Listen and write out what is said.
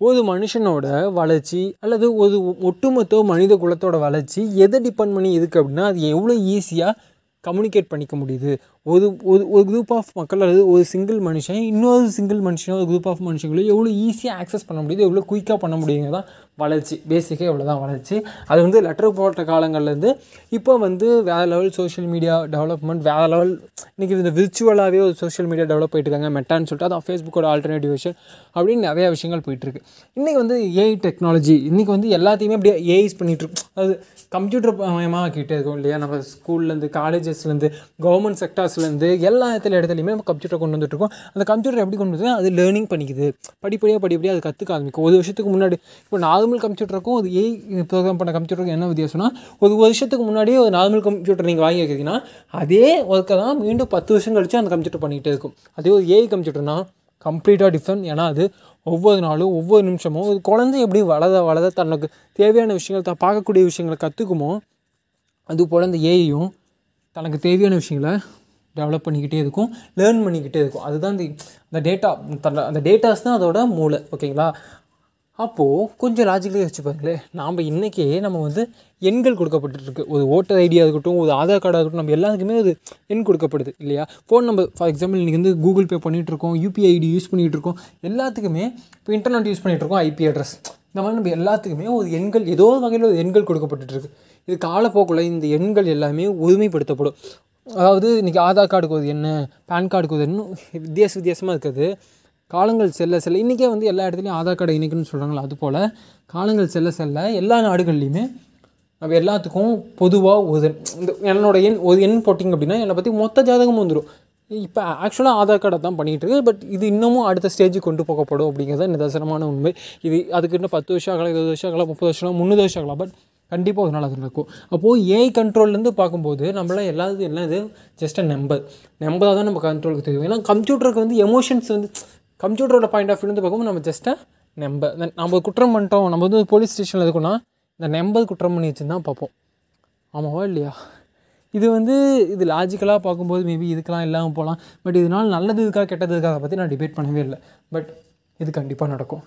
ஒரு மனுஷனோட வளர்ச்சி அல்லது ஒரு ஒட்டுமொத்த மனித குலத்தோட வளர்ச்சி எதை டிபெண்ட் பண்ணி இருக்குது அப்படின்னா அது எவ்வளோ ஈஸியாக கம்யூனிகேட் பண்ணிக்க முடியுது. ஒரு ஒரு ஒரு குரூப் ஆஃப் மக்கள் அல்லது ஒரு சிங்கிள் மனுஷன் இன்னொரு சிங்கிள் மனுஷனோ ஒரு குரூப் ஆஃப் மனுஷங்களோ எவ்வளோ ஈஸியாக ஆக்சஸ் பண்ண முடியுது எவ்வளோ குயிக்காக பண்ண முடியுங்க தான் வளர்ச்சி. பேசிக்காக எவ்வளோ தான் வளர்ச்சி. அது வந்து லெட்டர் போட்ட காலங்கள்லேருந்து இப்போ வந்து வேறு லெவல் சோஷியல் மீடியா டெவலப்மெண்ட் வேறு லெவல் இன்றைக்கி இந்த விர்ச்சுவலாகவே ஒரு சோஷியல் மீடியா டெவலப் போயிட்டு இருக்காங்க மெட்டான்னு சொல்லிட்டு அதான் ஃபேஸ்புக்கோட ஆல்டர்னேட்டிவ் விஷயம் அப்படின்னு நிறையா விஷயங்கள் போயிட்டுருக்கு. இன்றைக்கி வந்து ஏஐ டெக்னாலஜி இன்றைக்கி வந்து எல்லாத்தையுமே அப்படியே ஏஐஸ் பண்ணிகிட்ருக்கோம் அது கம்ப்யூட்டர் மயமாக கிட்டே இருக்கும் இல்லையா? நம்ம ஸ்கூல்லேருந்து காலேஜஸ்லேருந்து கவர்மெண்ட் செக்டார்ஸ்லேருந்து எல்லா இடத்துல இடத்துலையுமே நம்ம கம்ப்யூட்டர் கொண்டு வந்துட்டுருக்கோம். அந்த கம்ப்யூட்டர் எப்படி கொண்டு வந்து அது லேர்னிங் பண்ணிக்குது. படிப்படியாக படிப்படியாக அது கற்றுக்க ஆரம்பிக்கும். ஒரு வருஷத்துக்கு முன்னாடி இப்போ நார்மல் கம்ப்யூட்டருக்கும் அது ஏஐ ப்ரோக்ராம் பண்ண கம்ப்யூட்டருக்கும் என்ன வித்தியாசம்னா ஒரு வருஷத்துக்கு முன்னாடியே ஒரு நார்மல் கம்ப்யூட்டர் நீங்கள் வாங்கி வைக்கிறீங்கன்னா அதே ஒர்க்கை தான் மீண்டும் பத்து வருஷம் கழிச்சு அந்த கம்ப்யூட்டர் பண்ணிகிட்டே இருக்கும். அதே ஒரு ஏஐ கம்ப்யூட்டர்னால் கம்ப்ளீட்டாக டிஃப்ரெண்ட் ஏன்னா அது ஒவ்வொரு நாளும் ஒவ்வொரு நிமிஷமும் ஒரு குழந்தை எப்படி வளர வளர தனக்கு தேவையான விஷயங்கள் தான் பார்க்கக்கூடிய விஷயங்களை கற்றுக்குமோ அது போல் ஏஐயும் தனக்கு தேவையான விஷயங்களை டெவலப் பண்ணிக்கிட்டே இருக்கும் லேர்ன் பண்ணிக்கிட்டே இருக்கும். அதுதான் இந்த அந்த டேட்டா அந்த டேட்டாஸ் தான் அதோட மூளை ஓகேங்களா அப்போது கொஞ்சம் லாஜிக்கலாக வச்சு பாருங்களேன் நாம் இன்றைக்கே நம்ம வந்து எண்கள் கொடுக்கப்பட்டுருக்கு. ஒரு ஓட்டர் ஐடியா இருக்கட்டும் ஒரு ஆதார் கார்டாக இருக்கட்டும் நம்ம எல்லாத்துக்குமே ஒரு எண் கொடுக்கப்படுது இல்லையா? ஃபோன் நம்பர் ஃபார் எக்ஸாம்பிள் இன்றைக்கி வந்து கூகுள் பே பண்ணிகிட்ருக்கோம் யூபிஐ ஐடி யூஸ் பண்ணிகிட்ருக்கோம் எல்லாத்துக்குமே இப்போ இன்டர்நெட் யூஸ் பண்ணிகிட்ருக்கோம் ஐபி அட்ரஸ் இந்த மாதிரி நம்ம எல்லாத்துக்குமே ஒரு எண்கள் ஏதோ ஒரு வகையில் ஒரு எண்கள் கொடுக்கப்பட்டுருக்கு. இது காலப்போக்கில் இந்த எண்கள் எல்லாமே ஒருமைப்படுத்தப்படும். அதாவது இன்றைக்கி ஆதார் கார்டுக்கு ஒரு என்ன பேன் கார்டுக்கு ஒரு என்ன வித்தியாச வித்தியாசமாக இருக்குது. காலங்கள் செல்ல செல்ல இன்றைக்கே வந்து எல்லா இடத்துலையும் ஆதார் கார்டை இணைக்கணும்னு சொல்கிறாங்களா அதுபோல் காலங்கள் செல்ல செல்ல எல்லா நாடுகள்லேயுமே நம்ம எல்லாத்துக்கும் பொதுவாக ஒரு இந்த என்னோட எண் ஒரு எண் போட்டிங்க அப்படின்னா என்னை பற்றி மொத்த ஜாதகமும் வந்துடும் இப்போ ஆக்சுவலாக ஆதார் கார்டை தான் பண்ணிகிட்டு இருக்கு பட் இது இன்னமும் அடுத்த ஸ்டேஜுக்கு கொண்டு போகப்படும் அப்படிங்கிறது நிதர்சனமான உண்மை. இது அதுக்கு இன்னும் பத்து வருஷம் ஆகலாம் இருபது வருஷம் ஆகலாம் முப்பது வருஷம் முந்நூறு வருஷம் ஆகலாம் பட் கண்டிப்பாக ஒரு நாள் அது நடக்கும். அப்போது ஏஐ கண்ட்ரோல்லேருந்து பார்க்கும்போது நம்மளாம் எல்லாத்துக்கும் என்ன இது ஜஸ்ட் அ நம்பர் நம்பராக தான் நம்ம கண்ட்ரோலுக்கு தெரியும் ஏன்னா கம்ப்யூட்டருக்கு வந்து எமோஷன்ஸ் வந்து கம்ப்யூட்டரோட பாயிண்ட் ஆஃப் வியூலேருந்து பார்க்கும்போது நம்ம ஜஸ்ட்டாக நம்ப நம்ம குற்றம் பண்ணிட்டோம் நம்ம வந்து போலீஸ் ஸ்டேஷனில் இருக்கோம்னா இந்த நம்பது குற்றம் பண்ணி வச்சுருந்தான் தான் பார்ப்போம். ஆமாவா இல்லையா? இது வந்து இது லாஜிக்கலாக பார்க்கும்போது மேபி இதுக்கெலாம் இல்லாமல் போகலாம். பட் இதனால் நல்லது இருக்கா கெட்டது இருக்கா அதை பற்றி நான் டிபேட் பண்ணவே இல்லை. பட் இது கண்டிப்பாக நடக்கும்.